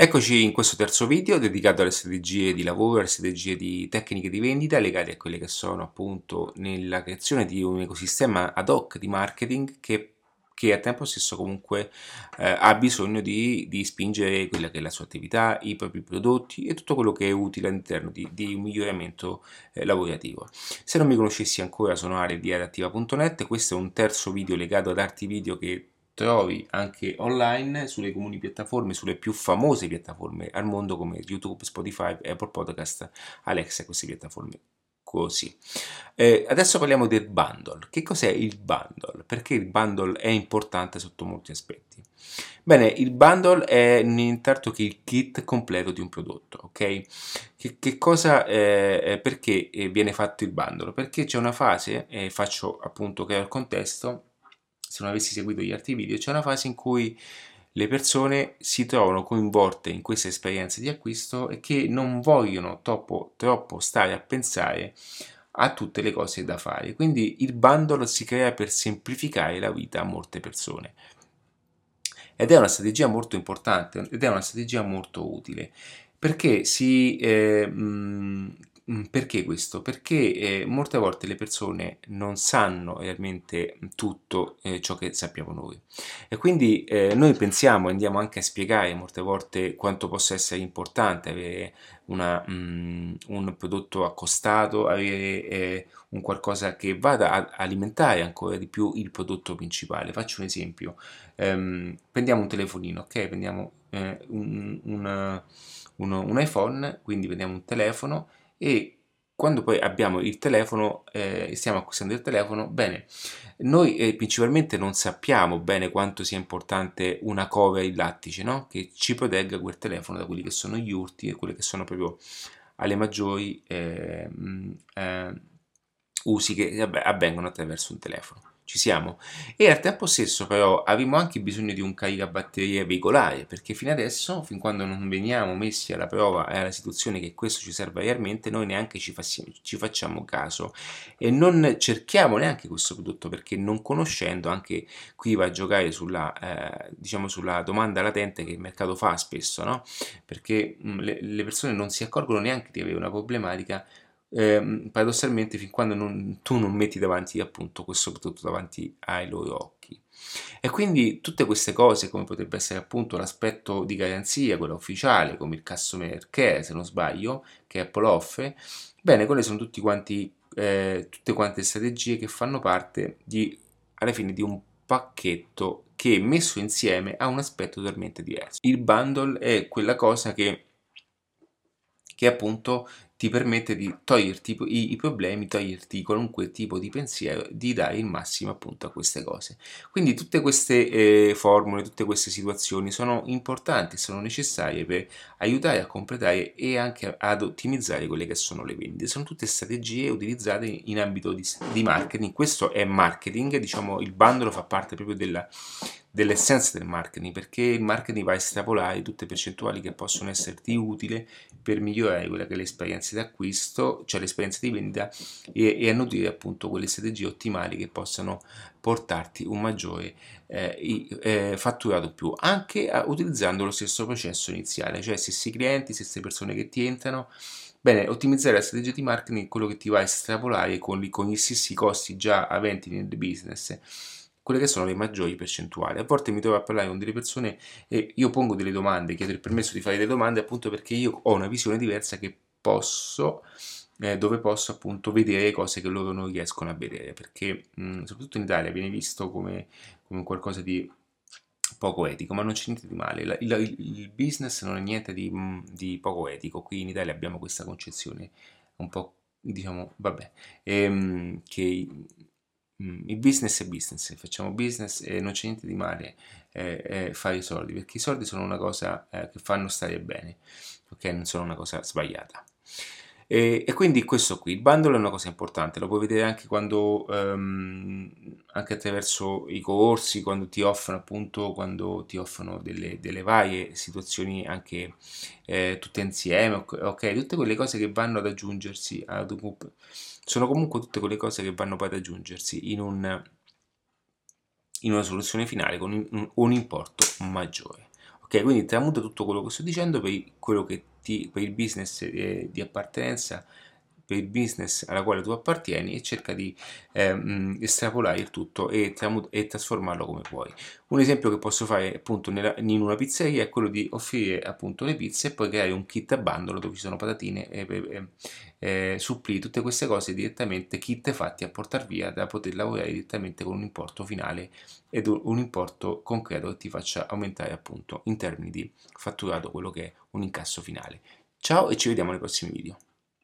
Eccoci in questo terzo video dedicato alle strategie di lavoro, alle strategie di tecniche di vendita legate a quelle che sono appunto nella creazione di un ecosistema ad hoc di marketing che, che a tempo stesso comunque eh, ha bisogno di, di, spingere quella che è la sua attività, i propri prodotti e tutto quello che è utile all'interno di, di un miglioramento eh, lavorativo. Se non mi conoscessi ancora sono Ale di adattiva.net, questo è un terzo video legato ad arti video che trovi anche online sulle comuni piattaforme, sulle più famose piattaforme al mondo come YouTube, Spotify, Apple Podcast, Alexa, queste piattaforme così. Eh, adesso parliamo del bundle. Che cos'è il bundle? Perché il bundle è importante sotto molti aspetti? Bene, il bundle è nient'altro che il kit completo di un prodotto, ok? Che, che cosa, eh, perché eh, viene fatto il bundle? Perché c'è una fase, eh, faccio appunto che il contesto, se non avessi seguito gli altri video, c'è una fase in cui le persone si trovano coinvolte in queste esperienze di acquisto e che non vogliono troppo, troppo stare a pensare a tutte le cose da fare. Quindi il bundle si crea per semplificare la vita a molte persone. Ed è una strategia molto importante ed è una strategia molto utile perché si eh, mh, perché questo? Perché eh, molte volte le persone non sanno realmente tutto eh, ciò che sappiamo noi e quindi eh, noi pensiamo andiamo anche a spiegare molte volte quanto possa essere importante avere una, mm, un prodotto accostato, avere eh, un qualcosa che vada a alimentare ancora di più il prodotto principale. Faccio un esempio, ehm, prendiamo un telefonino, ok? Prendiamo eh, un, un, un iPhone, quindi prendiamo un telefono e quando poi abbiamo il telefono, eh, stiamo acquistando il telefono, bene, noi eh, principalmente non sappiamo bene quanto sia importante una cover in lattice, no? che ci protegga quel telefono da quelli che sono gli urti e quelle che sono proprio alle maggiori eh, eh usi che avvengono attraverso un telefono ci siamo. E al tempo stesso però avremo anche bisogno di un caricabatterie veicolare, perché fino adesso, fin quando non veniamo messi alla prova e alla situazione che questo ci serve realmente, noi neanche ci, fassi- ci facciamo caso e non cerchiamo neanche questo prodotto, perché non conoscendo, anche qui va a giocare sulla, eh, diciamo sulla domanda latente che il mercato fa spesso, no? perché mh, le, le persone non si accorgono neanche di avere una problematica eh, paradossalmente fin quando non, tu non metti davanti appunto questo prodotto davanti ai loro occhi. E quindi tutte queste cose, come potrebbe essere appunto l'aspetto di garanzia, quello ufficiale, come il customer care, se non sbaglio, che Apple offre, bene, quelle sono tutti quanti, eh, tutte quante strategie che fanno parte di, alla fine di un pacchetto che messo insieme ha un aspetto totalmente diverso. Il bundle è quella cosa che, che appunto ti permette di toglierti i, i, problemi, toglierti qualunque tipo di pensiero, di dare il massimo appunto a queste cose. Quindi tutte queste eh, formule, tutte queste situazioni sono importanti, sono necessarie per aiutare a completare e anche ad ottimizzare quelle che sono le vendite. Sono tutte strategie utilizzate in ambito di, di marketing. Questo è marketing, diciamo il bandolo fa parte proprio della dell'essenza del marketing, perché il marketing va a estrapolare tutte le percentuali che possono esserti utili per migliorare quella che è l'esperienza di acquisto, cioè l'esperienza di vendita e, e a nutrire appunto quelle strategie ottimali che possano portarti un maggiore eh, eh, fatturato più, anche a, utilizzando lo stesso processo iniziale, cioè stessi clienti, stesse persone che ti entrano. Bene, ottimizzare la strategia di marketing è quello che ti va a estrapolare con, con gli stessi costi già aventi nel business quelle che sono le maggiori percentuali. A volte mi trovo a parlare con delle persone e io pongo delle domande, chiedo il permesso di fare delle domande appunto perché io ho una visione diversa che posso eh, dove posso appunto vedere cose che loro non riescono a vedere. Perché mh, soprattutto in Italia viene visto come, come, qualcosa di poco etico ma non c'è niente di male. Il, il, il business non è niente di, di, poco etico. Qui in Italia abbiamo questa concezione un po' diciamo vabbè ehm, che Mm, il business è business, facciamo business e non c'è niente di male eh, eh, fare i soldi, perché i soldi sono una cosa eh, che fanno stare bene, ok? Non sono una cosa sbagliata. E, e, quindi questo qui, il bundle è una cosa importante, lo puoi vedere anche quando, um, anche attraverso i corsi, quando ti offrono appunto, quando ti offrono delle, delle varie situazioni anche eh, tutte insieme, ok? Tutte quelle cose che vanno ad aggiungersi ad sono comunque tutte quelle cose che vanno poi ad aggiungersi in, un, in una soluzione finale con un, un importo maggiore. Ok, quindi tramuta tutto quello che sto dicendo per, quello che ti, per il business eh, di appartenenza per il business alla quale tu appartieni e cerca di ehm, estrapolare il tutto e, e, trasformarlo come puoi. Un esempio che posso fare appunto nella, in una pizzeria è quello di offrire appunto le pizze e poi creare un kit a bandolo dove ci sono patatine e, e eh, supplì tutte queste cose direttamente kit fatti a portare via da poter lavorare direttamente con un importo finale ed un importo concreto che ti faccia aumentare appunto in termini di fatturato quello che è un incasso finale. Ciao e ci vediamo nei prossimi video.